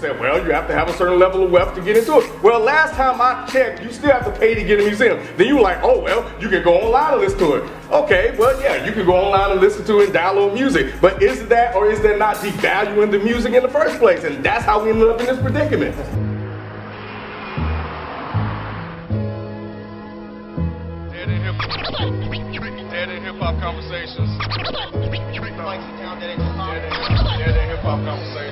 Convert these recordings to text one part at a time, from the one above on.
say, well, you have to have a certain level of wealth to get into it. Well, last time I checked, you still have to pay to get in a museum. Then you were like, oh, well, you can go online and listen to it. Okay, well, yeah, you can go online and listen to it and download music. But is that or is that not devaluing the music in the first place? And that's how we ended up in this predicament. Dead End hip Dead End hip hop conversations. Dead End hip hop conversations.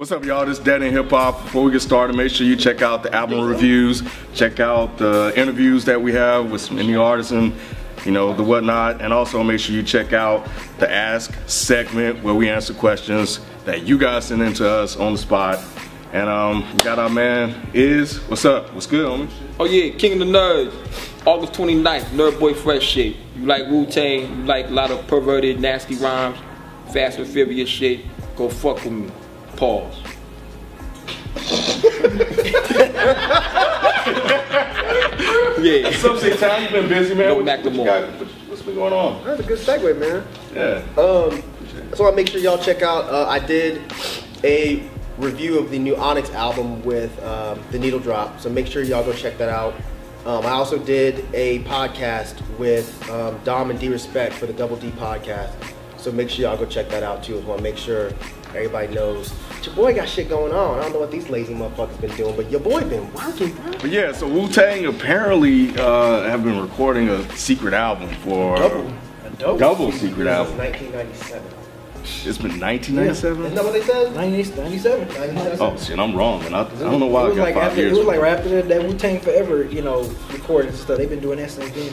What's up, y'all? This is Dead End Hip Hop. Before we get started, make sure you check out the album reviews, check out the interviews that we have with some indie artists and you know the whatnot, and also make sure you check out the Ask segment where we answer questions that you guys send in to us on the spot. And um, we got our man Is. What's up? What's good, homie? Oh yeah, King of the Nerds, August 29th, Nerd Boy Fresh shit. You like Wu Tang, you like a lot of perverted, nasty rhymes, Fast and Furious shit, go fuck with me. Pause. yeah. What's up, Say Town? you've been busy, man? No What- Mac what you tomorrow. got- what- What's been going on? That's a good segue, man. Yeah. Um, so I make sure y'all check out. Uh, I did a review of the new Onyx album with um, the Needle Drop. So make sure y'all go check that out. Um, I also did a podcast with um, Dom and D Respect for the Double D podcast. So make sure y'all go check that out too as well. Make sure everybody knows your boy got shit going on. I don't know what these lazy motherfuckers been doing, but your boy been working, bro. But yeah, so Wu Tang apparently uh, have been recording a secret album for Double. double secret Since album. 1997. It's been Isn't 1997. that what they said? 1997. 1997. Oh shit, I'm wrong, and I, I don't know why it I was got like five after, years. It was like right after that, that Wu Tang Forever, you know, recordings and stuff. They've been doing that since then.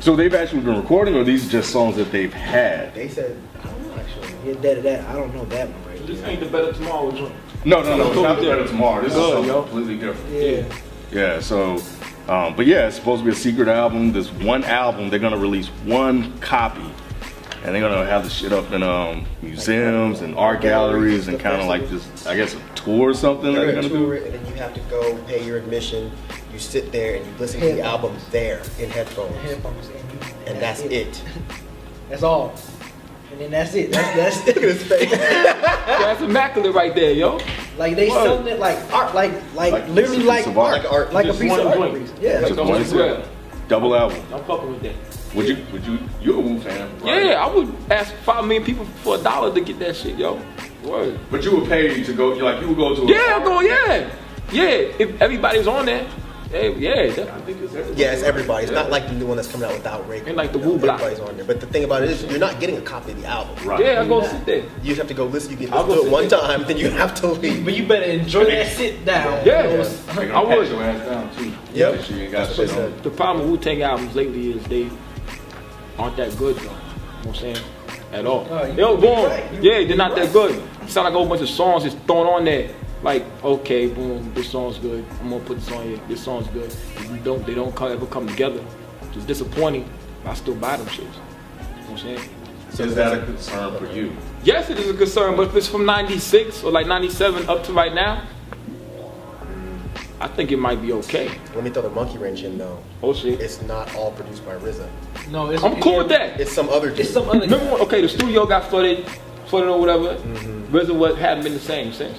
So they've actually been recording, or these are just songs that they've had? They said, Yeah, that, that, I don't know that one right This there. ain't the better tomorrow joint. No, no, no, it's not Totally Better Tomorrow. This is Good, something yo. completely different. Yeah. Yeah, so, um, but yeah, it's supposed to be a secret album. This one album, they're gonna release one copy, and they're gonna have the shit up in um, museums and art galleries and kind of like this, I guess, a tour or something They're they're gonna gonna tour do. it, and then you have to go pay your admission. You sit there and you listen to the album there in headphones, Headphones and, you- and that's it. That's all. And then that's it. That's, that's His face. That's immaculate right there, yo. like they Word. selling it like art, like like, Like literally piece like of art. Like art. like a piece one of art. joint. Yeah. Just Like one a single. double album. I'm fucking with that. Would you? Would you? You're a Wu fan, right? Yeah, I would ask five million people for a dollar to get that shit, yo. Word. But you would pay to go. Like you would go to. A Yeah, I'm going, yeah. Yeah, if everybody's on there, hey, yeah, I think it's everybody. yeah, it's everybody. It's not like the new one that's coming out without Ray. Ain't like the You know, Wu Block. Everybody's on there. But the thing about it is, you're not getting a copy of the album. Right. yeah, I go sit there. You just have to go listen. You can I'll listen go to it one there. time, then you have to leave. But you better enjoy that sit down. Yeah, They're I gonna would. your ass down too. Yep. Sure you ain't got That's what shit they on. said. The problem with Wu Tang albums lately is they aren't that good, though. You know what I'm saying? At all. Oh, you- Yo, you boom. right. Yeah, they're not right. that good. sound like a whole bunch of songs just thrown on there. Like, okay, boom, this song's good. I'm gonna put this on here. This song's good. If you don't, they don't come, ever come together. It's disappointing. but I still buy them shits. You know what I'm saying? So is that a concern for you? Yes, it is a concern, but if it's from 96 or like 97 up to right now, I think it might be okay. Let me throw the monkey wrench in though. Oh shit. It's not all produced by RZA. No, it's I'm cool with that. It's some other dude. It's some other. Remember okay, the studio got flooded, flooded or whatever. Mm-hmm. RZA what hadn't been the same since.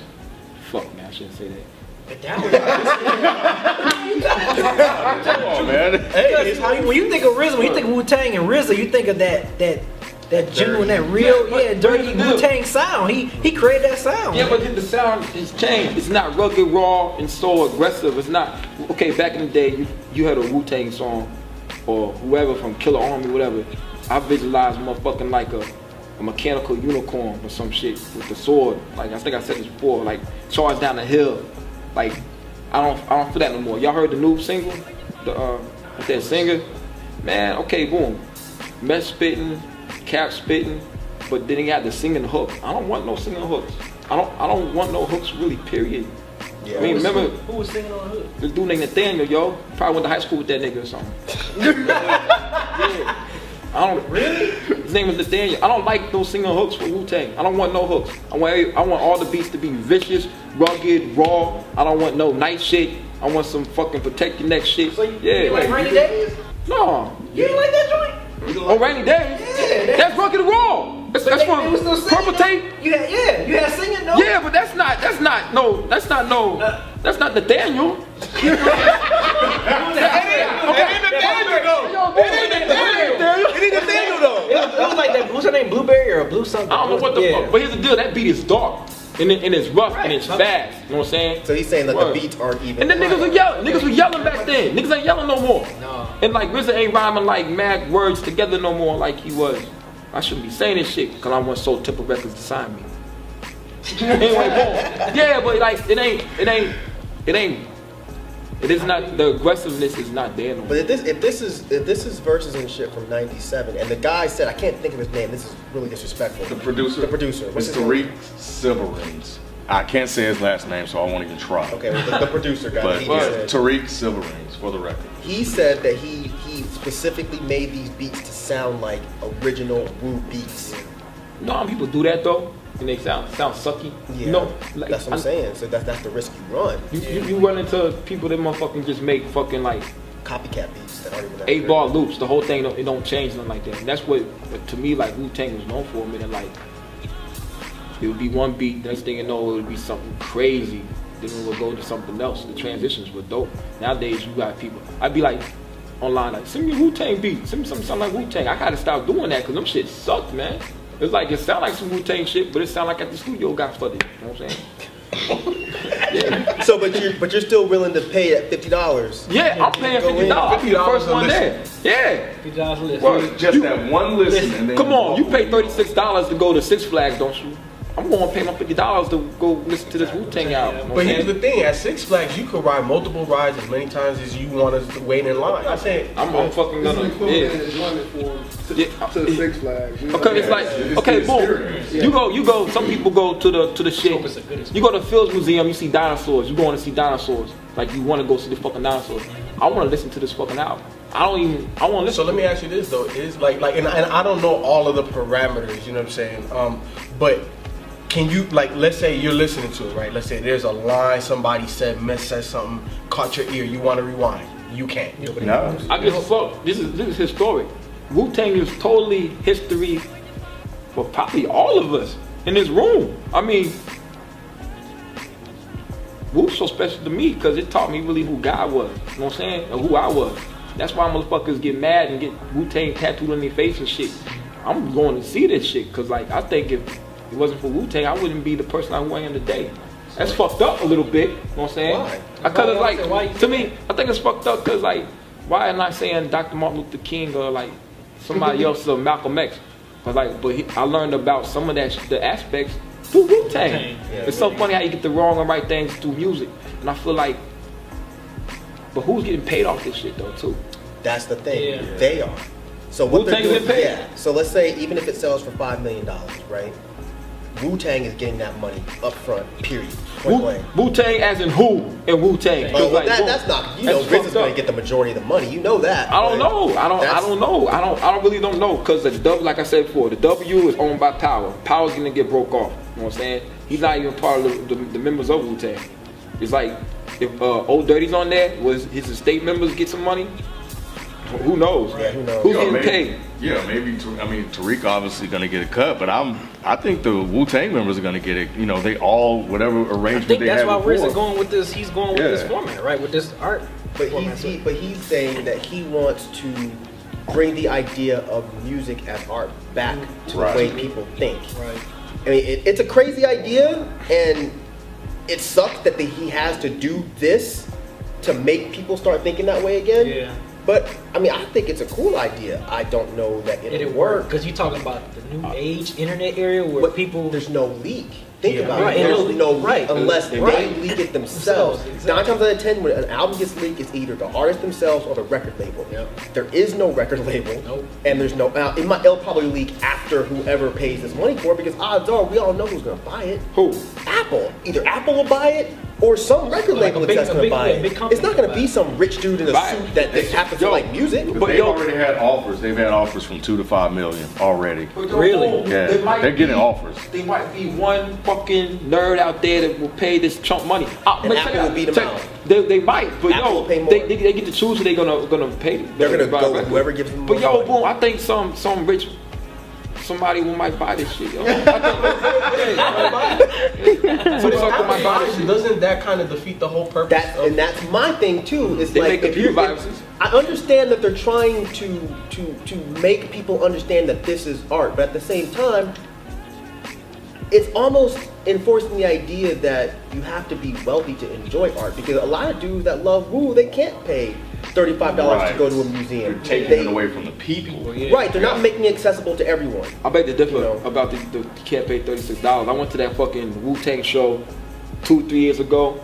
Fuck man, I shouldn't say that. But that was- Come on, man. Because when you- when you think of RZA, when you think of Wu Tang and RZA, you think of that that that genuine, that real, Yeah, but yeah, dirty here's the deal. Wu Tang sound. He he created that sound. Yeah, but then the sound has changed. It's not rugged, raw, and so aggressive. It's not okay. Back in the day, you you had a Wu Tang song, or whoever from Killarmy, whatever. I visualized motherfucking like a, a mechanical unicorn or some shit with the sword. Like I think I said this before. Like charge down the hill. Like I don't I don't feel that no more. Y'all heard the new single, the uh, with that singer, man. Okay, boom, mess spitting, cap spitting, but then he had the singing hook. I don't want no singing hooks. I don't I don't want no hooks really. Period. Yeah. I mean, remember Who was singing on the hood? this dude named Nathaniel, yo. Probably went to high school with that nigga or something. yeah. I don't really. His name is Nathaniel. I don't like those single hooks for Wu Tang. I don't want no hooks. I want I want all the beats to be vicious, rugged, raw. I don't want no nice shit. I want some fucking protect your neck shit. So you, yeah. you like rainy days? No. You didn't like that joint? Oh, rainy days. Yeah. That's and roll. That's, that's They- they was still purple though. tape. You had, yeah, you had singing though. Yeah, but that's not that's not no that's not no uh, that's not Nathaniel. It was, it ain't Nathaniel. It ain't Nathaniel though. It was like that. What's her name? Blueberry or a blue something? I don't know what the yeah. fuck. But here's the deal, that beat is dark. And, it, and it's rough and it's fast. You know what I'm saying? So he's saying that Word. the beats aren't even. And then niggas were yelling. Niggas were yelling back then. Niggas ain't yelling no more. No. And like RZA ain't rhyming like mad words together no more like he was. I shouldn't be saying this shit because I want Soul Temple Records to sign me. anyway, boom. Yeah, but like it ain't, it ain't, it ain't. It is not the aggressiveness is not there no. But if this if this is if this is verses and shit from '97, and the guy said I can't think of his name. This is really disrespectful. The producer. The producer. What's It's his name? Tariq Cilvaringz. I can't say his last name, so I won't even try. Okay, well, the, the producer guy. But he, yeah, said, Tariq Cilvaringz for the record. he said that he he specifically made these beats to sound like original Wu beats. How people do that though? And they sound sound sucky. Yeah, You know, like, that's what I'm I- saying. So that's that's the risk you run. You, you, you run into people that motherfucking just make fucking like Copycat beats that aren't even that eight bar loops. The whole thing don't, it don't change nothing like that. And that's what, to me like Wu Tang was known for. I mean, like it would be one beat. Next thing you know, it would be something crazy. Then it would go to something else. The transitions were dope. Nowadays, you got people. I'd be like online like send me a Wu Tang beat. Send me something sound like Wu Tang. I gotta stop doing that because them shit sucked, man. It's like it sound like some Wu Tang shit, but it sound like at the studio got flooded. You know what I'm saying? So, but you're but you're still willing to pay that fifty dollars. Yeah, I'm paying Go fifty in. dollars. I'll be the $50 first one there. Yeah. You guys listen. Word. Just that one listen. And then Come on, you pay thirty six dollars to go to Six Flags, don't you? I'm going to pay my fifty dollars to go listen to this Wu Tang album. you know what But here's the thing: at Six Flags, you could ride multiple rides as many times as you want us to wait in line. I said, I'm, I'm fucking gonna. Yeah. enjoyment for Yeah, to the Six Flags. you know? Okay, it's like it's okay, boom. experience. You go, you go. Some people go to the to the shit. it's a good experience. You go to Fields Museum, you see dinosaurs. You going to see dinosaurs. Like you want to go see the fucking dinosaurs. I want to listen to this fucking album. I don't even. I want to listen. So let me ask you this though: Is like like, and, and I don't know all of the parameters. You know what I'm saying? Um, but can you like, let's say you're listening to it, right? Let's say there's a line somebody said, miss said something, caught your ear. You want to rewind? You can't. No. I just fuck. This is this is historic. Wu Tang is totally history for probably all of us in this room. I mean, Wu's so special to me because it taught me really who God was. You know what I'm saying? Or who I was. That's why motherfuckers get mad and get Wu Tang tattooed on their face and shit. I'm going to see this shit because like I think if it wasn't for Wu Tang, I wouldn't be the person I am wearing today. That's fucked up a little bit. You know what I'm saying? Why? Because it's like Why to me, I think it's fucked up because like why am I saying Dr. Martin Luther King or like somebody else or Malcolm X? But like, but he, I learned about some of that sh- the aspects through Wu Tang. it's so funny how you get the wrong and right things through music, and I feel like, but who's getting paid off this shit though too? That's the thing. Yeah. They are. So what they're doing, paid. yeah. So let's say even if it sells for five million dollars, right? Wu Tang is getting that money up front. Period. Wu Tang as in who and Wu Tang. Oh, well, that, that's not. You know, Riz is going to get the majority of the money. You know that. I don't know. I don't. I don't know. I don't. I don't really don't know because the W, like I said before, the W is owned by Power. Power's gonna get broke off. You know what I'm saying? He's not even part of the, the, the members of Wu Tang. It's like if uh, Old Dirty's on there, was his estate members get some money? Who knows? Yeah, who knows? Who's Yeah, getting maybe, paid? yeah, maybe. I mean, Tariq obviously going to get a cut, but I'm. I think the Wu Tang members are going to get it. You know, they all whatever I arrangement think they that's had why Riz is going with this. He's going with Yeah. this format, right? With this art. But format. he's, he, but he's saying that he wants to bring the idea of music as art back to Right. the way people think. right. I mean, it, it's a crazy idea, and it sucks that the, he has to do this to make people start thinking that way again. Yeah. But I mean, I think it's a cool idea. I don't know that it'll, It'll work. work because you're talking about the new uh, age internet area where But people. there's no leak. Think Yeah. about Right, it. There's and no no- leak right. unless they leak it themselves. Themselves, Nine exactly. times out of ten, when an album gets leaked, it's either the artist themselves or the record label. Yep. There is no record label. Nope. And there's no. Now, it might, it'll probably leak after whoever pays this money for it because odds are we all know who's going to buy it. Who? Apple. Either Apple will buy it or some record Like label big- that's gonna buy it. It's not gonna gonna be some rich dude in a Right. suit that just happens to Yo, like music. but They've yo- already had offers. They've had offers from two to five million already. Really? Yeah, There might they're getting be- offers. There might be one fucking nerd out there that will pay this chunk money. Uh, And Apple check it will beat 'em check- out. They, they might, but Apple yo, will pay they, more. they, they get to choose who they gonna gonna pay. They're gonna buy go with whoever gives them But yo, boom, I think some some rich somebody who might buy this shit. Yo. I think, yeah, some sucker might buy this shit. Doesn't that kind of defeat the whole purpose? That of, and that's my thing too. Is They like make if computer you're- viruses. I understand that they're trying to to to make people understand that this is art, but at the same time, it's almost enforcing the idea that you have to be wealthy to enjoy art. Because a lot of dudes that love Wu, they can't pay thirty five dollars to go to a museum. You're taking They- it away from the people. Right, they're not making it accessible to everyone. I bet to differ You know. about the, the you can't pay thirty six dollars. I went to that fucking Wu Tang show two three years ago.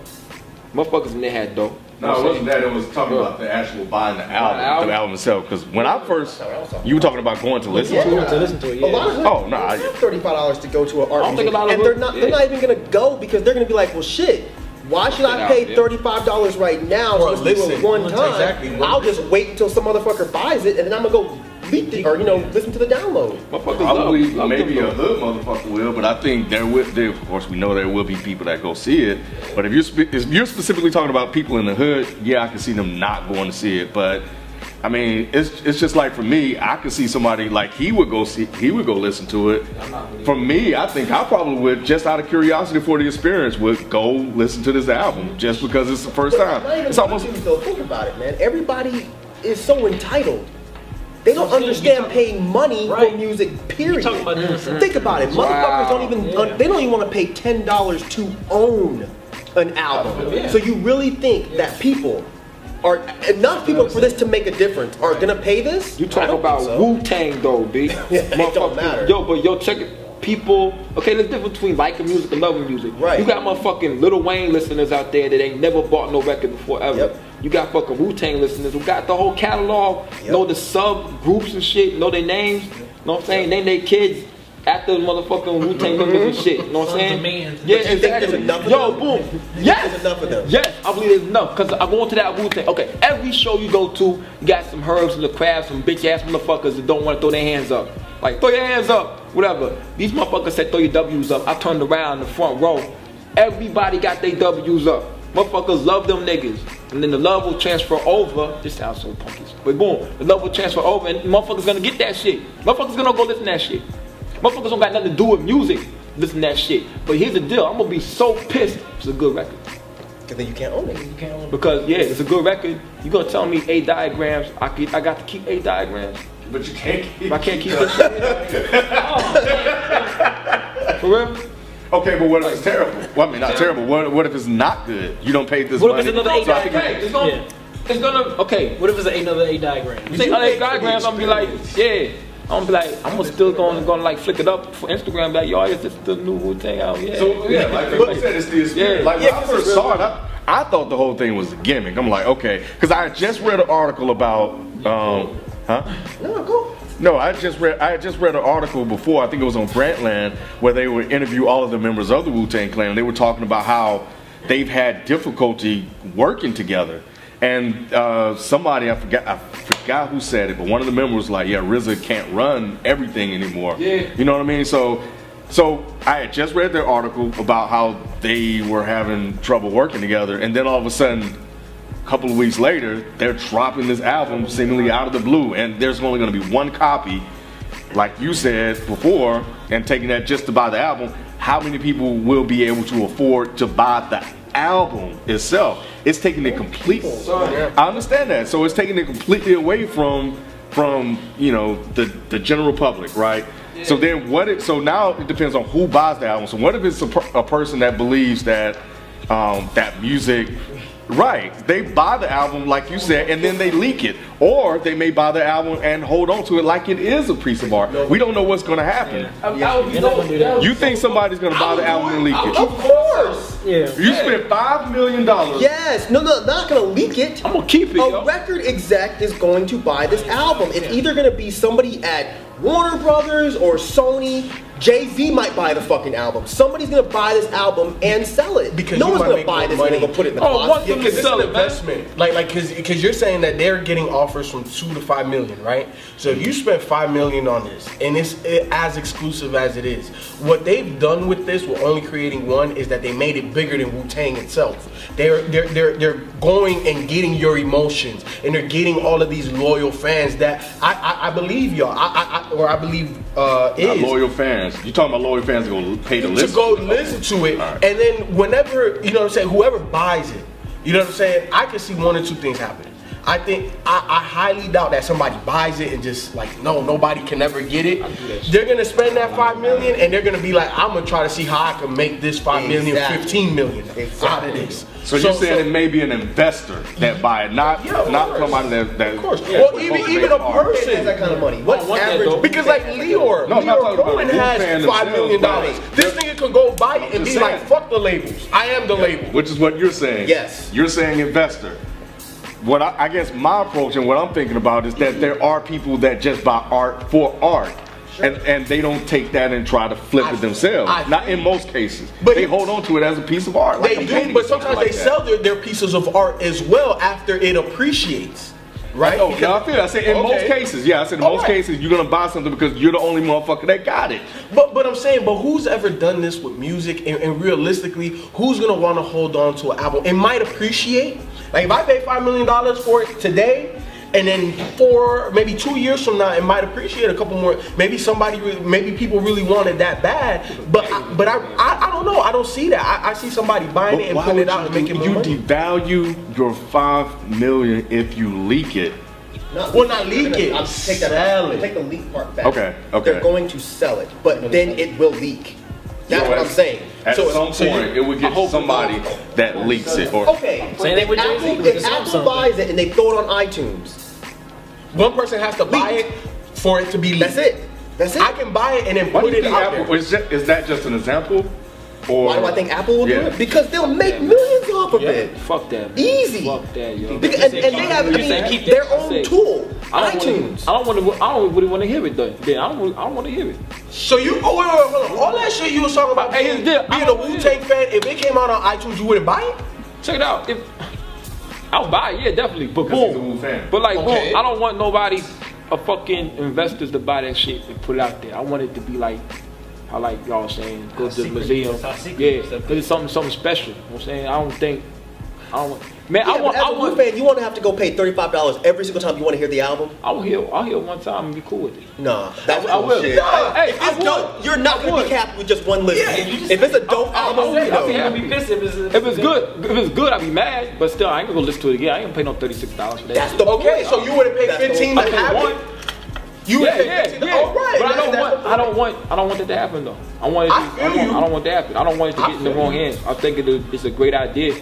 Motherfuckers in there had dough. No, it wasn't that. It was talking about the actual buying the album, album? the album itself. Because when I first, you were talking about going to listen Yeah. to it. To listen to it, A lot of Oh, no, I- they have thirty-five dollars to go to an art I don't think museum, a lot of and they're not. They're not even gonna go because they're gonna be like, well, shit. Why should I pay thirty-five dollars right now to Or listen to it one Well, time? exactly. I'll just wait until some motherfucker buys it, and then I'm gonna go leak it or you know listen to the download. Motherfuckers Probably, love, love maybe a hood motherfucker will, but I think there will. There, of course, we know there will be people that go see it. But if you're spe- if you're specifically talking about people in the hood, yeah, I can see them not going to see it. But I mean, it's it's just like for me, I could see somebody like he would go see, he would go listen to it. For me, I think I probably would, just out of curiosity for the experience, would go listen to this album just because it's the first time. Not even It's almost dudes, though. Think about it, man. Everybody is so entitled. They don't understand talk- paying money for music. Period. about. Think about it. Motherfuckers don't even. Yeah. they don't even want to pay ten dollars to own an album. Yeah. So you really think that people are enough people for this to make a difference are gonna pay this? You talk about so. Wu Tang though, B. It don't matter. Yo, but yo, check it. People, okay, there's a difference between liking music and loving music. Right. You got motherfucking Lil Wayne listeners out there that ain't never bought no record before ever. Yep. You got fucking Wu Tang listeners who got the whole catalog, Yep. know the sub groups and shit, know their names. Know what I'm saying? Name their kids after the motherfucking Wu Tang mm-hmm. members and shit. You know what I'm saying? of Man. Yeah, But think exactly. enough of Yo, them? boom. Yes. think enough of them? Yes, I believe there's enough because I go into that Wu Tang. Okay, every show you go to, you got some herbs and the crabs, some bitch ass motherfuckers that don't want to throw their hands up. Like throw your hands up, whatever. These motherfuckers said throw your W's up. I turned around in the front row. Everybody got their W's up. Motherfuckers love them niggas. And then the love will transfer over. This sounds so punky. But boom, the love will transfer over and motherfuckers gonna get that shit. Motherfuckers gonna go listen to that shit. Motherfuckers don't got nothing to do with music. Listen to that shit. But here's the deal. I'm gonna be so pissed. It's a good record. Because then you can't own it. You can't own it. Because yeah, it's a good record. You gonna tell me eight diagrams? I could, I got to keep eight diagrams. but you can't. If I can't keep this shit. For real? Okay, but what if it's terrible? Well, I mean, not terrible. What, what if it's not good? You don't pay this What if it's another eight so diagrams? It's gonna, Yeah. it's gonna. Okay, What if it's a- another eight diagram? say eight diagrams. I'm gonna be like, yeah. I'm gonna be like, I'm gonna still gonna, gonna like flick it up for Instagram. Be like, yo, is this the new Wu Tang out? Yeah. So yeah, like you said, it's the experience. Yeah. Like when Yeah, I 'cause first it's saw it, I, I thought the whole thing was a gimmick. I'm like, okay, because I just read an article about, um, huh? No, go. No, I just read. I just read an article before. I think it was on Grantland where they would interview all of the members of the Wu Tang Clan. They were talking about how they've had difficulty working together. And uh, somebody I forgot I forgot who said it, but one of the members was like, "Yeah, RZA can't run everything anymore." Yeah. you know what I mean. So, so I had just read their article about how they were having trouble working together, and then all of a sudden a couple of weeks later, they're dropping this album seemingly out of the blue, and there's only going to be one copy, like you said before, and taking that just to buy the album. How many people will be able to afford to buy the album itself? It's taking it completely. I understand that. So it's taking it completely away from from you know the the general public, right? So then what? It, so now it depends on who buys the album. So what if it's a, per- a person that believes that um, that music Right. They buy the album, like you said, and then they leak it. Or they may buy the album and hold on to it like it is a piece of art. We don't know what's going to happen. I, I You're not so- gonna do that. You think somebody's going to buy the album and leak it? Of course. Yeah. You spent $5 million. Yes. No, no, not gonna leak it. I'm gonna keep it, A yo. record exec is going to buy this album. It's either gonna be somebody at Warner Brothers or Sony Jay Z might buy the fucking album. Somebody's gonna buy this album and sell it. Because no one's gonna buy this money. and go put it in the Oh, closet. what Yeah, them because it's an it, man. investment. Like, like, because because you're saying that they're getting offers from two to five million, right? So if you spent five million on this, and it's it, as exclusive as it is, what they've done with this, with only creating one, is that they made it bigger than Wu Tang itself. They're they're they're they're going and getting your emotions, and they're getting all of these loyal fans that I I, I believe y'all, I, I, I or I believe uh Not is loyal fans. You talking about loyal fans that go pay to to listen? go to it. listen to it, All right. and then whenever you know what I'm saying, whoever buys it, you know what I'm saying, I can see one or two things happening. I think I, I highly doubt that somebody buys it and just like no, nobody can ever get it. do that shit. They're gonna spend that five million, and they're gonna be like, I'm gonna try to see how I can make this five million, Exactly. 15 million out of this. So, you're saying it may be an investor that buy it, not Yeah, of not course. somebody that that. Of course. that well, even even a art. Who has person. that kind of money? What I that, average? Because like Lyor, No, I'm Lyor talking about Cohen Wu has five million themselves, dollars. This nigga could go buy it and just be like, fuck the labels. I am the label. Which is what you're saying. Yes. You're saying investor. What I, I guess my approach and what I'm thinking about is that there are people that just buy art for art. And, and they don't take that and try to flip I- it themselves. I- Not in most cases. But they it- hold on to it as a piece of art. like They a do, painting but sometimes like they that. sell their, their pieces of art as well after it appreciates. Right? Oh, yeah, I feel that. I said in most cases, yeah. I said in All most right. cases you're gonna buy something because you're the only motherfucker that got it. But but I'm saying, but who's ever done this with music? And, and realistically, who's gonna want to hold on to an album? It might appreciate. Like if I pay five million dollars for it today, and then four, maybe two years from now, it might appreciate a couple more. Maybe somebody, maybe people really want it that bad. But I, but I, I I don't know. I don't see that. I, I see somebody buying But it and why putting it out and you, making more you money. devalue your five million if you leak it? Not Well, not They're leak gonna- it, I'll take that sell back. it. Take the leak part back. Okay, okay. They're going to sell it, but then it will leak. That's So what at- I'm saying. At So- some so you- point, it would get somebody that leaks it. Or Okay. Same thing if with Jay-Z Apple, if Apple Samsung buys it and they throw it on iTunes, One person has to buy it for it to be leaked. that's it. That's it. I can buy it and then why do put you it think out Apple? there. Is that, is that just an example? Or Why do I think Apple will Yeah. do it? Because they'll make millions off of Yeah. it. Fuck that. Man. Easy. Fuck that, yo. Because, and, and they have I mean, say keep that- their own say- tool, I don't iTunes. Wanna, I don't want to. I don't really want to hear it though. Then I don't. I don't want to hear it. So you, oh wait, wait, wait, hold on. All that shit you was talking about Hey, being, yeah, being a don't- Wu Tang fan, if it came out on iTunes, you wouldn't buy it? Check it out. If I'll buy it, yeah, definitely. But Because he's a boom. Fan. But like, Okay. boom. I don't want nobody, a fucking investors to buy that shit and put it out there. I want it to be like. How like y'all saying, go to the museum. that's how secret Yeah, because it's something something special. You know what I'm saying? I don't think, I don't want, man, Yeah, I want, but as I a want, fan, you want to have to go pay thirty-five dollars every single time you want to hear the album? I'll hear, I'll hear one time and be cool with it. Nah, that's I will. bullshit. Nah, hey, if I it's would. dope, you're not I gonna would. be happy with just one listen. Yeah, you just- if it's a dope I- I- album, I say- you I know. say be pissed if it's If it's good, if it's good, I'll be mad. But still, I ain't gonna go listen to it again. I ain't gonna pay no thirty six dollars for that. That's shit. the Okay, so you would have paid 15 I to have one. It? You Yeah, yeah, yeah. All right. But I don't want, I don't want, I don't want that to happen though. I want it. To, I I, don't, you. I don't want that to happen. I don't want it to I get in the wrong hands. I think it, it's a great idea.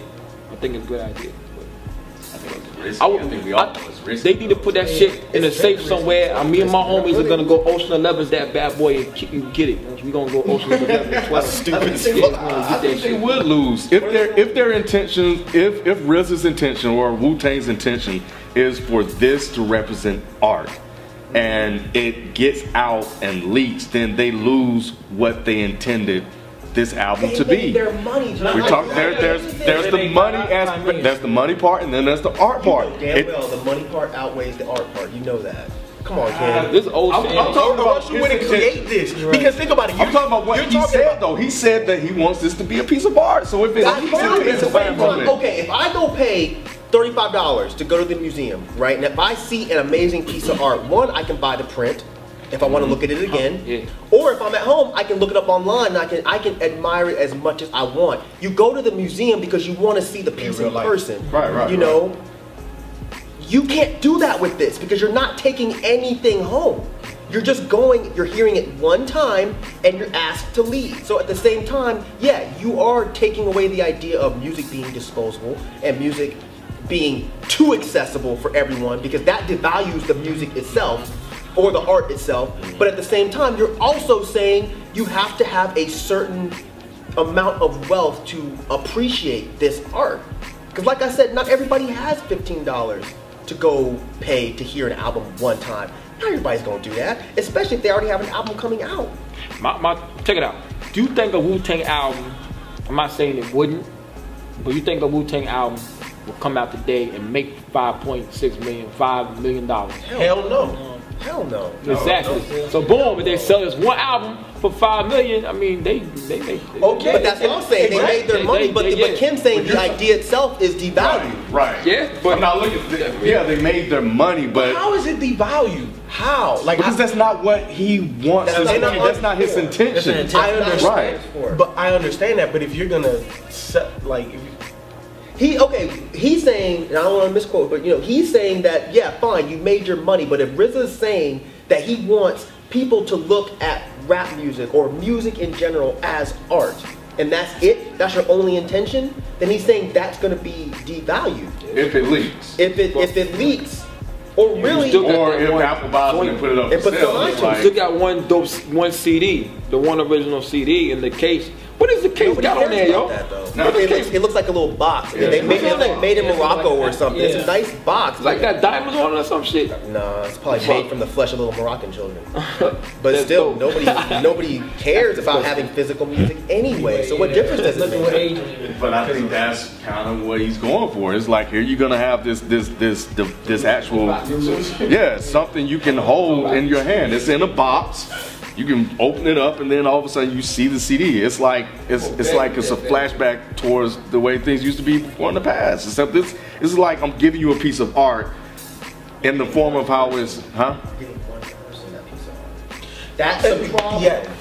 I think it's a good idea. I think it's racist. I would, I, they need to put that shit in a safe somewhere. Uh, me and my homies are gonna go Ocean 11's that bad boy and ki- and get it. We gonna go Ocean 11 12. Stupid as Yeah, we fuck. I think they shit. would lose if their if their intention, if if RZA's intention or Wu Tang's intention is for this to represent art, and it gets out and leaks, then they lose what they intended this album to be. their money. John. We talk there. There's there's the money aspect. There's the money part, and then there's the art You part. know damn It- well the money part outweighs the art part. You know that. Come on, Ken. This old I'm- I'm talking Or about else you wouldn't create intention. this. Because think about it. I'm you're- talking about what you're he talking said about- though. He said that he wants this to be a piece of art. So if it That's leaks, fine. it takes It's away fine. from it. Okay, if I go pay thirty-five dollars to go to the museum, right? And if I see an amazing piece of art, one, I can buy the print if I want to look at it mm-hmm. again. Yeah. Or if I'm at home, I can look it up online and I can I can admire it as much as I want. You go to the museum because you want to see the piece real in person. Right, right, You right. know, you can't do that with this because you're not taking anything home. You're just going, you're hearing it one time and you're asked to leave. So at the same time, yeah, you are taking away the idea of music being disposable and music being too accessible for everyone because that devalues the music itself or the art itself. Mm-hmm. But at the same time, you're also saying you have to have a certain amount of wealth to appreciate this art. Because, like I said, not everybody has $15 to go pay to hear an album one time. Not everybody's gonna do that, especially if they already have an album coming out. My, my, check it out. Do you think a Wu Tang album? I'm not saying it wouldn't, but you think a Wu Tang album will come out today and make 5.6 million, 5 million dollars? Hell no. Hell no. Exactly. So boom, if they sell this one album for five million, I mean they they make. Okay. But that's what I'm saying. They made their They- money, they- but, they- but yeah. Kim's saying the idea itself is devalued. Right. Yeah, but- I'm not looking. Yeah, they made their money, but How is it devalued? How? Like because I- that's not what he wants. That's to not That's not his intention. intention. I understand, Right. but I understand that. But if you're gonna set like, if you, He okay. He's saying, and I don't want to misquote, but you know, he's saying that yeah, fine, you made your money, but if RZA's saying that he wants people to look at rap music or music in general as art, and that's it, that's your only intention, then he's saying that's going to be devalued If it leaks. if it if it leaks, or really. still got Or if one- Apple buys it and put it up for on sale, it's iTunes. like, Still got one dope, one CD, the one original CD in the case. What is the case Nobody got on there, yo? about that, though. No. it, looks, it looks like a little box. Yeah. They made it like made in Yeah, Morocco like or that. something. It's a nice box. Like that diamonds on it or some shit. Nah, it's probably Fuck. made from the flesh of little Moroccan children. But still, dope. nobody nobody cares about having physical music anyway. So what difference does it Look make? age it is. But I think that's kind of what he's going for. It's like here you're gonna have this this this this, this actual yeah something you can hold in your hand. It's in a box. You can open it up and then all of a sudden you see the CD. It's like it's oh, it's like it's a flashback towards the way things used to be before in the past. Except this this is like I'm giving you a piece of art in the form of how it's huh? That's uh, the problem. yeah.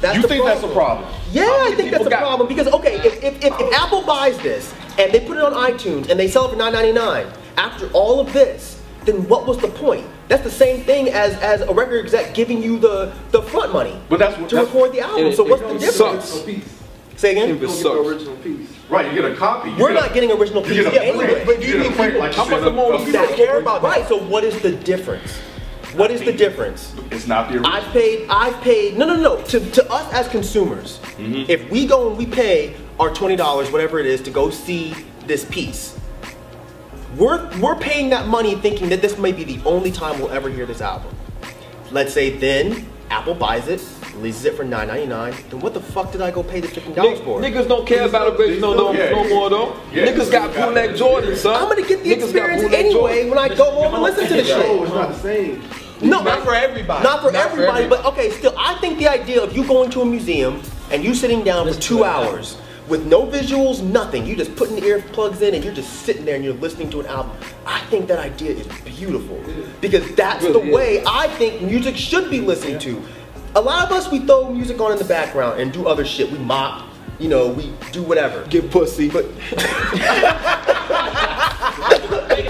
That's You the think that's a problem? Yeah, I think that's a got- problem because okay, if, if, if, if Apple buys this and they put it on iTunes and they sell it for $9.99 after all of this, then what was the point? That's the same thing as as a record exec giving you the the front money But that's what to that's, record the album. It- so what's it the sucks. difference? Say again. It You don't get sucks. the original piece. right. You get a copy. You We're get a- not getting original You pieces get a anyway. But do you get a think people- like how much the more people That- care about that. Right. So what is the difference? What is the difference? It's not the original. I've paid, I've paid, no, no, no, to, to us as consumers, Mm-hmm. if we go and we pay our $20, whatever it is, to go see this piece, we're, we're paying that money thinking that this may be the only time we'll ever hear this album. Let's say then Apple buys it, releases it for $9.99, then what the fuck did I go pay the $15 Nick- for? Niggas don't care about original no, Yeah. no more though. Yeah. Niggas got bootleg Jordan, son. I'm gonna get the Niggas experience anyway when I go home and listen to the No, it's not the same. No, Not for everybody. Not for Not for everybody, everybody. but okay, still, I think the idea of you going to a museum and you sitting down for two to it. hours with no visuals, nothing, you just putting the earplugs in and you're just sitting there and you're listening to an album. I think that idea is beautiful because that's the is. way I think music should be listened to. A lot of us, we throw music on in the background and do other shit. We mop, you know, we do whatever. Get pussy. But the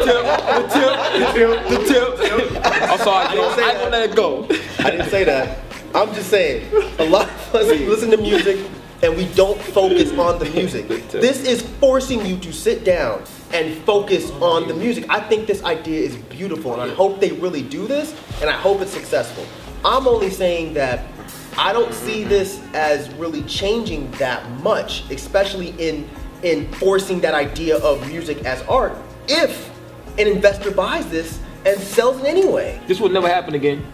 tip. the tip, the tip. I'm sorry, I yo. I ain't gonna let it go. I didn't say that. I'm just saying, a lot of us listen to music and we don't focus on the music. This is forcing you to sit down and focus on the music. I think this idea is beautiful and I hope they really do this and I hope it's successful. I'm only saying that I don't see this as really changing that much, especially in in forcing that idea of music as art. If an investor buys this and sells it anyway. This will never happen again.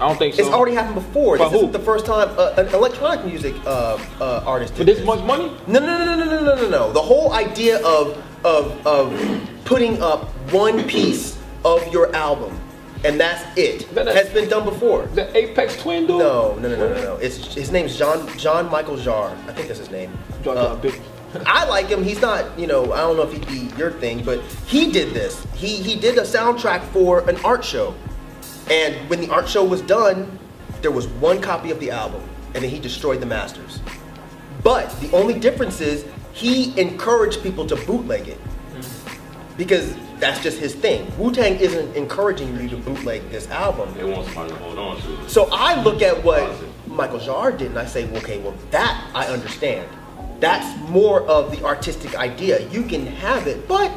I don't think so. It's already happened before. By This who? isn't the first time uh, an electronic music uh, uh, artist For did this much money? No, no, no, no, no, no, no, no. The whole idea of of of putting up one piece of your album and that's it But that- has been done before. The Aphex Twin dude? No, no, no, no, no, no. It's his name's John John Michael Jarre. I think that's his name. John Uh, John Big. I like him. He's not, you know, I don't know if he'd be your thing, but he did this. He he did a soundtrack for an art show. And when the art show was done, there was one copy of the album, and then he destroyed the masters. But the only difference is he encouraged people to bootleg it. Because that's just his thing. Wu Tang isn't encouraging you to bootleg this album. They want somebody to hold on to. So I look at what Michael Jarre did and I say, okay, well, that I understand. That's more of the artistic idea. You can have it, but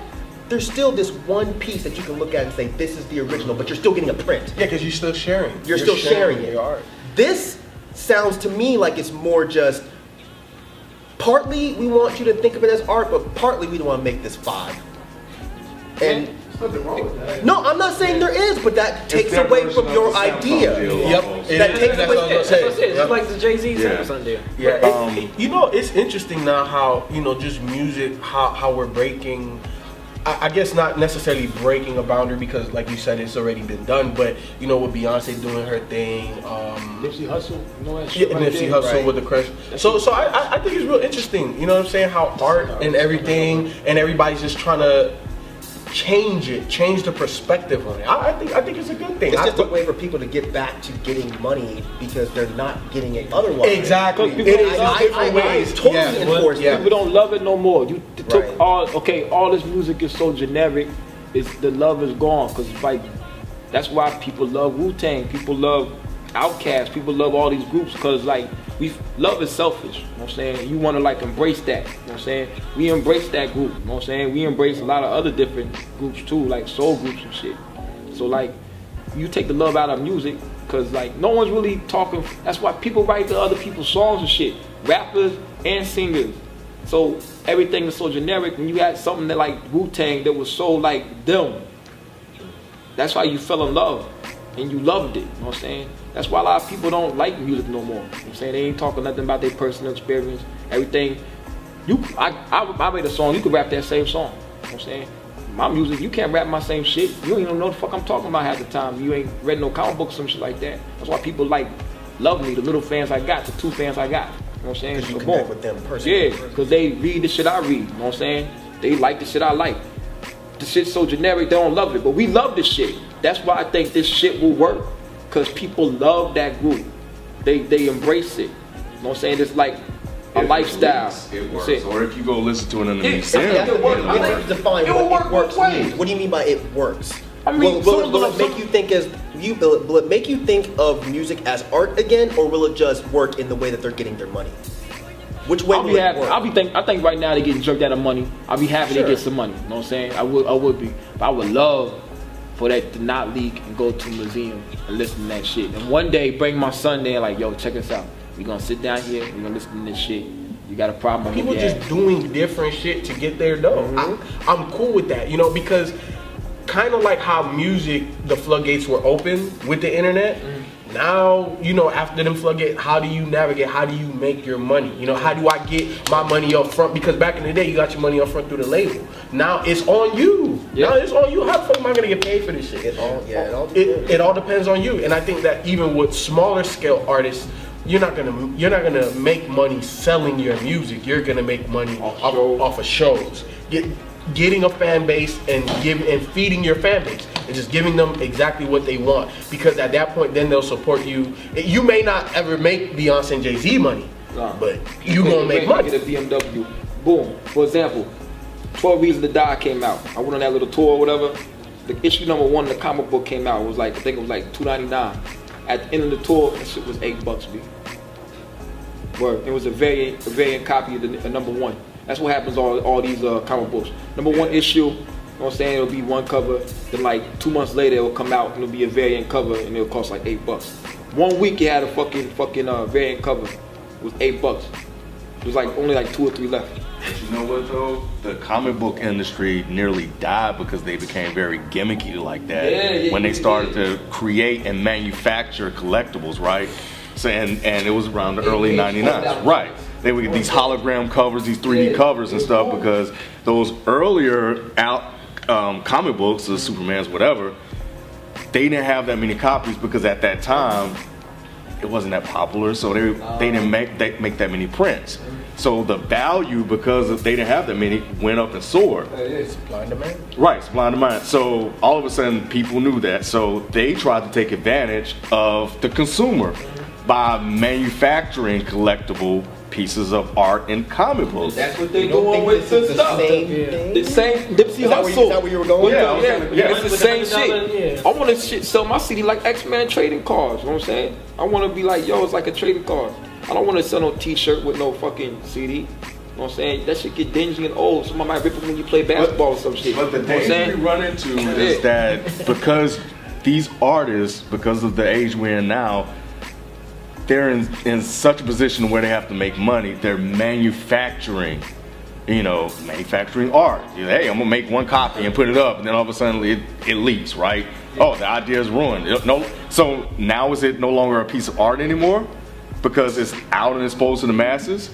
there's still this one piece that you can look at and say, this is the original, but you're still getting a print. Yeah, because you're still sharing. You're, still sharing, it. your art. This sounds to me like it's more just partly we want you to think of it as art, but partly we want to make this five. And nothing wrong with that. No, I'm not saying there is, but that takes away from your idea. deal. Yep. It That is. takes away- what I was That's gonna what I say. said. It's Yep. like the Jay Z Yeah. Samsung deal. Yeah, it- Um, it- you know, it's interesting now how you know just music, how how we're breaking. I, I guess not necessarily breaking a boundary because, like you said, it's already been done. But you know, with Beyonce doing her thing, um, Nipsey Hussle, you know yeah, right Nipsey? Hussle right. with the crush. So, so I- I think it's real interesting. You know what I'm saying? How art and everything, and everybody's just trying to change it, change the perspective on it. I, I think I think it's a good thing. It's I- just a way for people to get back to getting money because they're not getting it otherwise. Exactly. Because It people is don't- I- different I- I ways. totally Yeah. endorse Yeah. People don't love it no more. You took Right. all okay. All this music is so generic. It's the love is gone because it's like that's why people love Wu Tang. People love Outkast. People love all these groups because like we love is selfish. You know what I'm saying? You want to like embrace that. You know what I'm saying? We embrace that group. You know what I'm saying? We embrace a lot of other different groups too, like soul groups and shit. So like you take the love out of music because like no one's really talking. That's why people write to other people's songs and shit, rappers and singers. So everything is so generic. When you had something that like Wu Tang that was so like them, that's why you fell in love and you loved it. You know what I'm saying? That's why a lot of people don't like music no more. You know what I'm saying? They ain't talking nothing about their personal experience. Everything. You, I, I, I made a song. You could rap that same song. You know what I'm saying? My music, you can't rap my same shit. You don't even know the fuck I'm talking about half the time. You ain't read no comic books, some shit like that. That's why people like love me. The little fans I got, the two fans I got. You know what I'm saying? 'Cause you So, connect boom. with them personally. Yeah, because they read the shit I read. You know what I'm saying? They like the shit I like. The shit's so generic, they don't love it. But we love this shit. That's why I think this shit will work. Because people love that group. They they embrace it. You know what I'm saying? It's like a If it lifestyle. leaks, It works. it. Or if you go listen to it in the Yeah, museum, yeah, You have It works. you have to define It will what work it works means. What do you mean by it works? I mean, will, will, it, will it make you think as you will it, will it make you think of music as art again, or will it just work in the way that they're getting their money? Which way I'll be it happy. work? I'll be think. I think right now they're getting jerked out of money. I'll be happy Sure. to get some money. You know what I'm saying? I would. I would be. But I would love for that to not leak and go to a museum and listen to that shit. And one day bring my son there, like, yo, check us out. We gonna sit down here. We gonna listen to this shit. You got a problem? People just ass. doing different shit to get their dough. Mm-hmm. I, I'm cool with that, you know, because kind of like how music, the floodgates were open with the internet. Mm-hmm. Now, you know, after them floodgates, how do you navigate? How do you make your money? You know, how do I get my money up front? Because back in the day, you got your money up front through the label. Now it's on you. Yeah. Now it's on you. How the fuck am I gonna get paid for this shit? It all- yeah, it all It, depends. it all depends on you. And I think that even with smaller scale artists, you're not gonna you're not gonna make money selling your music. You're gonna make money Off off, shows. off of shows. Get, getting a fan base and give and feeding your fan base and just giving them exactly what they want. Because at that point, then they'll support you. You may not ever make Beyonce and Jay Z money, Nah. but you gonna make money. Get a BMW. Boom. For example, 12 Reasons to Die came out. I went on that little tour or whatever. The issue number one, the comic book came out. It was like I think it was like 2.99. At the end of the tour, that shit was eight bucks, B. Word. It was a variant, a variant copy of the number one. That's what happens all all these uh, comic books. Number one issue, you know what I'm saying? It'll be one cover. Then like two months later, it'll come out and it'll be a variant cover, and it'll cost like eight bucks. One week, it had a fucking fucking uh, variant cover. It was eight bucks. It was like only like two or three left. You know what though? The comic book industry nearly died because they became very gimmicky like that. Yeah, yeah, when they started yeah. to create and manufacture collectibles, right? So and and it was around the early '99s, right? They would get these hologram covers, these 3D Yeah. covers and stuff because those earlier out um, comic books, the Supermans, whatever, they didn't have that many copies because at that time it wasn't that popular, so they they didn't make they make that many prints. So the value because they didn't have that many went up and soared. Supply and demand. Right, supply and demand. So all of a sudden people knew that, so they tried to take advantage of the consumer by manufacturing collectible pieces of art and comic books. That's what they You don't doing with the the stuff. same Yeah. thing? The same Dipsey Is that where you- Hustle. is that where you were going? With Yeah, the- yeah, yeah. It's the same shit. yeah. I want to shit sell my CD like X Men trading cards. You know what I'm saying? I want to be like, yo, it's like a trading card. I don't want to sell no T-shirt with no fucking CD. You know what I'm saying? That shit get dingy and old. Somebody might rip it when you play basketball or some shit. But the you know danger we run into is that because these artists, because of the age we're in now, they're in, in such a position where they have to make money. They're manufacturing you know, manufacturing art. You know, hey, I'm gonna make one copy and put it up, and then all of a sudden it, it leaks, right? Oh, the idea is ruined. It- No, so now is it no longer a piece of art anymore because it's out and exposed to the masses?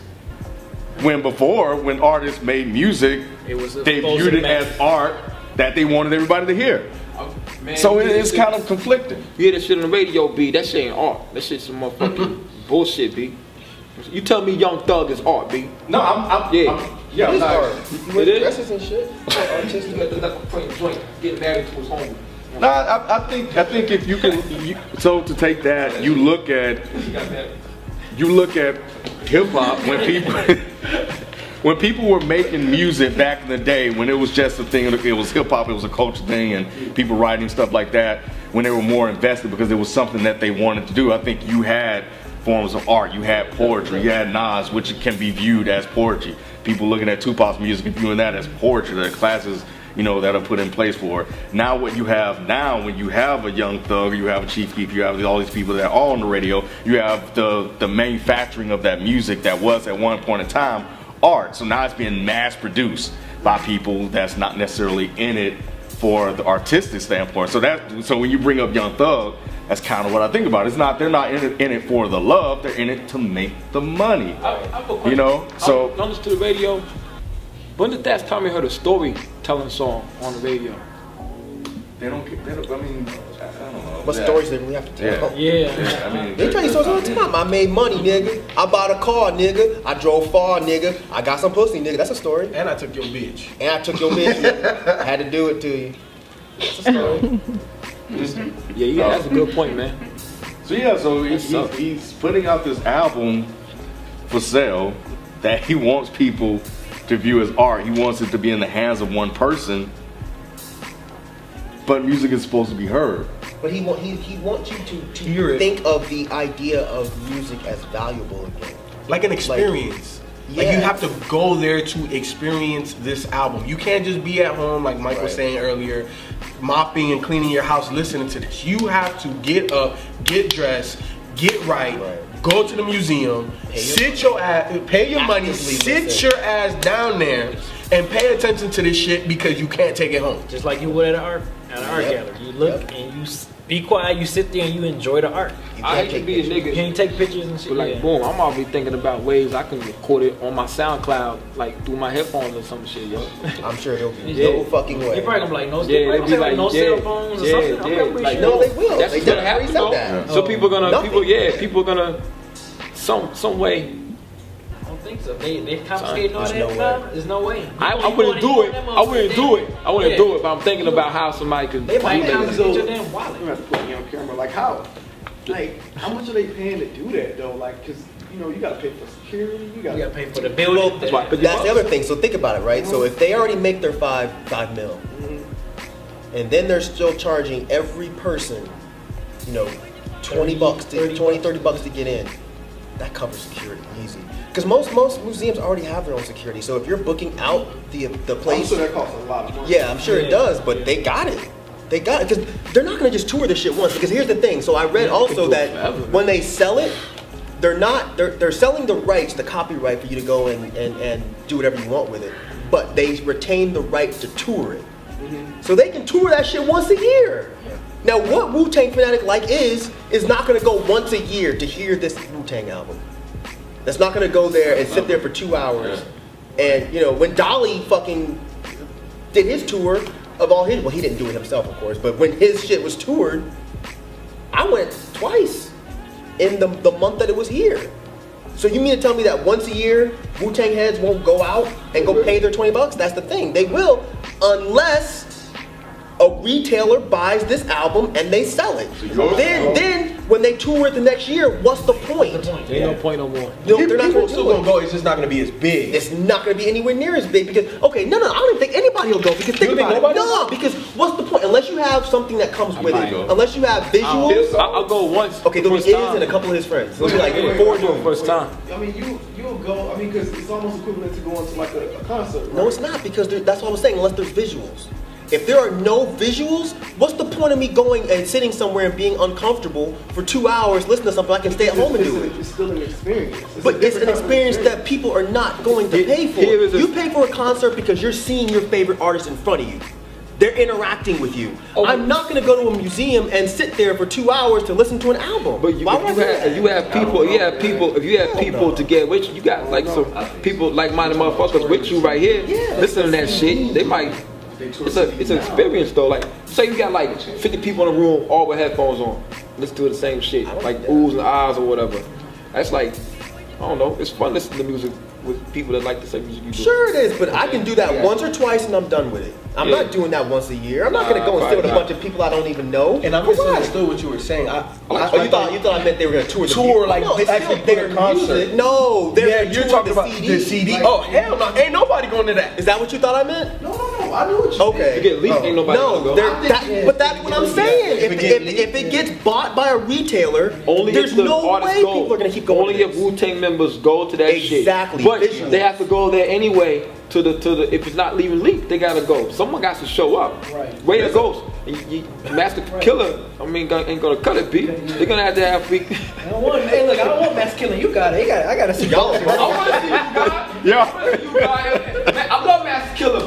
When before, when artists made music, It was they viewed it as art that they wanted everybody to hear. Man, So it, it's kind of conflicting. You hear that shit on the radio, B? That shit ain't art. That shit's some motherfucking bullshit, B. You tell me Young Thug is art, B. No, I'm, I'm Yeah. I'm- yeah, It is I'm not- art. It is? Dresses and shit. Artistic. You got the like a joint, getting married to his homie. No, I, I think I think if you can, you, so to take that, you look at He got married. you look at hip hop when people when people were making music back in the day when it was just a thing, it was hip hop, it was a culture thing, and people writing stuff like that. When they were more invested because it was something that they wanted to do. I think you had forms of art. You had poetry. You had Nas, which can be viewed as poetry. People looking at Tupac's music and viewing that as poetry. Are classes you know, that are put in place for. Now what you have now, when you have a young thug, you have a chief keef, you have all these people that are all on the radio, you have the, the manufacturing of that music that was at one point in time art. So now it's being mass produced by people that's not necessarily in it for the artistic standpoint. So that so when you bring up Young Thug, that's kind of what I think about. It's not they're not in it, in it for the love, they're in it to make the money. I, I have a question. You know, so- I listen to the radio. When did that time you heard a storytelling song on the radio? They don't. They don't I mean, I don't know. What stories they really have to tell? Yeah. Yeah. I mean, They tell you stories all the time. I made money, nigga. I bought a car, nigga. I drove far, nigga. I got some pussy, nigga. That's a story. And I took your bitch. And I took your bitch. I had to do it to you. That's a story. Yeah, yeah, that's a good point, man. So yeah, so he, That he's putting out this album for sale that he wants people to view as art. He wants it to be in the hands of one person, but music is supposed to be heard. But he want he, he wants you to, to Hear it. think of the idea of music as valuable again. Like an experience. Like, yeah. you have to go there to experience this album. You can't just be at home, like Mike was saying earlier, mopping and cleaning your house listening to this. You have to get up, get dressed, get right, Right. go to the museum, Pay sit your ass, pay your money, sit listen. your ass down there, and pay attention to this shit because you can't take it home. Just like you would at an art at an art Yep. gallery. You look Yep. and you s- be quiet. You sit there and you enjoy the art. You I can't hate to take be a pictures. You nigga. can't take pictures and shit. But like, yeah. boom, I'm already thinking about ways I can record it on my SoundCloud, like through my headphones or some shit, yo. I'm sure he'll be Yeah. no fucking way. They probably gonna be like no, Yeah, they they be like, like, no yeah, cell phones or something. yeah, I'm pretty like, sure. No, they will. That's they gonna definitely happen, that. So people gonna, Nothing. people, yeah, people gonna, some, some way. I so. They they confiscating all There's that no way. There's no way. I, You I going- wouldn't do it. I wouldn't do it. I wouldn't Yeah. do it. But I'm thinking about how somebody could. They might remake it. confiscate your damn I'm wallet. gonna have to put me on camera. Like how? Like how much are they paying to do that though? Like, cause you know you gotta pay for security. You gotta. You gotta pay for the Well, building. That's why- but that's the other thing. So think about it, right? So if they already make their five five mil, mm-hmm. and then they're still charging every person, you know, 20 bucks, to, 30 20, 30 bucks to get in, that covers security easy. Because most most museums already have their own security. So if you're booking out the the I'm place, sure that costs a lot of money. yeah, I'm sure it does, but they got it. They got it because they're not gonna just tour this shit once. Because here's the thing. So I read Yeah, also they do it that forever. when they sell it, they're not they're they're selling the rights, the copyright for you to go and and, and do whatever you want with it. But they retain the right to tour it. Mm-hmm. So they can tour that shit once a year. Now what Wu Tang Fanatic like is is not gonna go once a year to hear this Wu Tang album. That's not gonna go there and sit there for two hours. And you know, when Dali fucking did his tour of all his well he didn't do it himself of course, but when his shit was toured, I went twice in the, the month that it was here. So you mean to tell me that once a year Wu Tang heads won't go out and go pay their 20 bucks? That's the thing. They will unless a retailer buys this album and they sell it. yours- Then then when they tour it the next year, what's the point? Ain't no point no more. No, they're not People gonna still gonna go. It's just not gonna be as big. It's not going to be anywhere near as big because okay, no, no, I don't think anybody will go because think You think about it. No, because what's the point? Unless you have something that comes with it, go. unless you have visuals. I'll, I'll go once. Okay, there'll be first and a couple of his friends. They'll be like Wait, wait, four wait, dudes. wait, First time. I mean, you you'll go. I mean, because it's almost equivalent to going to like a, a concert. No, it's not because that's what I was saying. Unless there's visuals. If there are no visuals, what's the point of me going and sitting somewhere and being uncomfortable for two hours listening to something I can stay at home and do it? It's still an experience. It's But it's an different experience that people are not going to Here- pay for. here is a- You pay for a concert because you're seeing your favorite artist in front of you. They're interacting with you. Oh, I'm not going to go to a museum and sit there for two hours to listen to an album. But you, Why if would I you have, that? you have people, you have people, if you have people to get with you, you got like some people like-minded motherfuckers with you right here, Yeah. listening to that shit. They might. It's a it's an experience though. Like say you got like 50 people in a room all with headphones on, listen to the same shit, like oohs and ahs or whatever. That's like I don't know. It's fun listening to music with people that like the same music you do. Sure it is, but I can do that Yeah. once or twice and I'm done with it. I'm Yeah. not doing that once a year. I'm not going to go and sit with a bunch of people I don't even know. And I For what? misunderstood what you were saying. I, oh, I, Oh, you thought you thought I meant they were going to tour the Tour, music. like, no, it's actually still their concert. music. No, they're yeah, you're talking the about CD. the CD. Oh hell no, ain't nobody going to that. Is that what you thought I meant? No, no, no. I knew what you Okay. You get leaked, ain't nobody gonna No, go. they're- I think- that, yeah. but that's what I'm saying. If If, it if, get if, it gets bought by a retailer, Only there's if the no artists way go. people are gonna keep going. Only to if this. Wu Tang members go to that shit. Exactly, But visually. they have to go there anyway. To the to the if it's not leaving leaked, they gotta go. Someone got to show up. Right. Way to go. You, you, Masta Killa. I mean, gonna- ain't gonna cut it, B. They're gonna have to have freak. I don't want, hey, look, I don't want Masta Killa. You got it. You got it. I got to see y'all. I want to see you guys. Yeah. I wanna see you guys.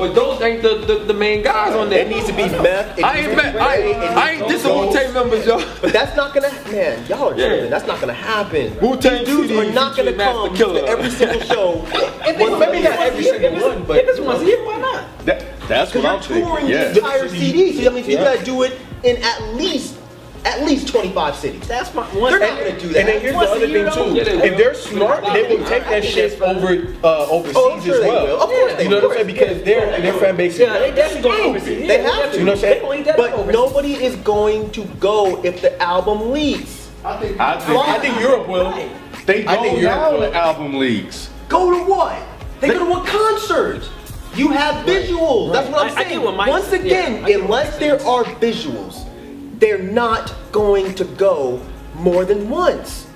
But those ain't the, the, the main guys on there. It needs to be meth. I ain't to met, be I, Ray, it I ain't needs to dissing be Wu Tang members, yo. But that's not gonna, man. Y'all are Yeah. That's not gonna happen. Wu-Tang These dudes CD are not gonna come Killer. to every single show. If Once it's, maybe not every single one, but if it's once a year, why not? That, that's what I'm Because you're touring thinking. the entire CD, so that means you Yeah. gotta do it in at least, at least 25 cities. That's my one. They're not gonna do that. And then here's Once the other thing too. Yeah, they if they're smart, they will take that shit over uh, overseas Oh, sure as they well. will. Of course they will. You know what I'm saying? Because their their fan base. Yeah, they definitely going overseas. They have to. You know what I'm saying? gonna eat that But nobody is going to go if the album leaks. I think I think, I think Europe will. they I think go now will. the album leaks. Go to what? They go to a concert. You have visuals. That's what I'm I- I saying. get what Mike Once said. again, Yeah, I get what unless there are visuals, they're not going to go more than once.